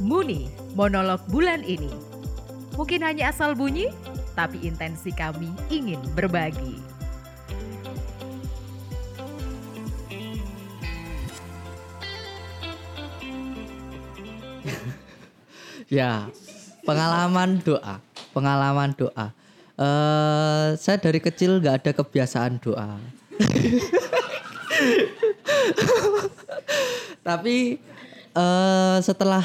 Muni, monolog bulan ini. Mungkin hanya asal bunyi, tapi intensi kami ingin berbagi. Ya, pengalaman doa, pengalaman doa. Eh, saya dari kecil nggak ada kebiasaan doa. Tapi eh setelah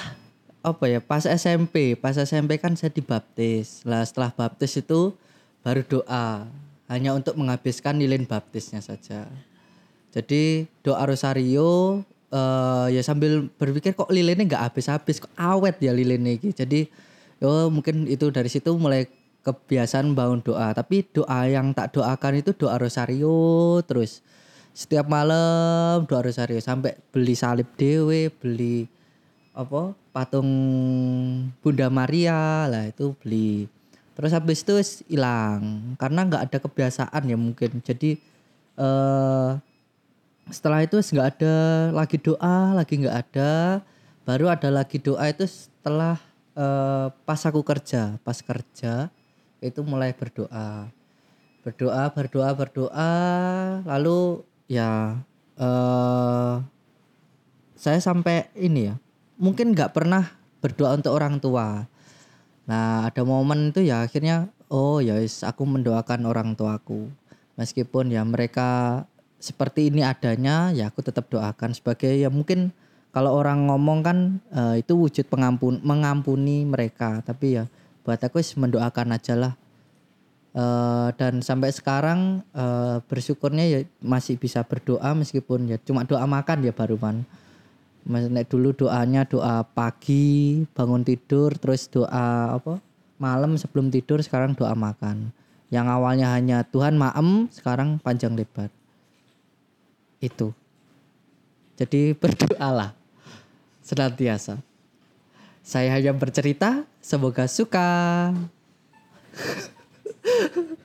apa ya pas SMP, pas SMP kan saya dibaptis. Lah setelah baptis itu baru doa, hanya untuk menghabiskan lilin baptisnya saja. Jadi doa rosario eh ya sambil berpikir kok lilinnya nggak habis-habis, kok awet ya lilinnya iki. Jadi yo mungkin itu dari situ mulai kebiasaan bangun doa. Tapi doa yang tak doakan itu doa rosario terus. Setiap malam doa rosario sampai beli salib dewe, beli apa patung Bunda Maria lah itu beli. Terus habis itu hilang karena nggak ada kebiasaan ya mungkin. Jadi eh setelah itu nggak ada lagi doa, lagi nggak ada. Baru ada lagi doa itu setelah eh, pas aku kerja, pas kerja itu mulai berdoa. Berdoa, berdoa, berdoa, lalu ya eh saya sampai ini ya mungkin nggak pernah berdoa untuk orang tua. Nah ada momen itu ya akhirnya oh ya wis aku mendoakan orang tuaku. Meskipun ya mereka seperti ini adanya ya aku tetap doakan sebagai ya mungkin kalau orang ngomong kan eh, itu wujud pengampun mengampuni mereka. Tapi ya buat aku wis mendoakan aja lah. Eh, dan sampai sekarang eh, bersyukurnya ya masih bisa berdoa meskipun ya cuma doa makan ya baru nek dulu doanya doa pagi bangun tidur terus doa apa malam sebelum tidur sekarang doa makan. Yang awalnya hanya Tuhan maem sekarang panjang lebar. Itu. Jadi berdoalah senantiasa. Saya hanya bercerita, semoga suka.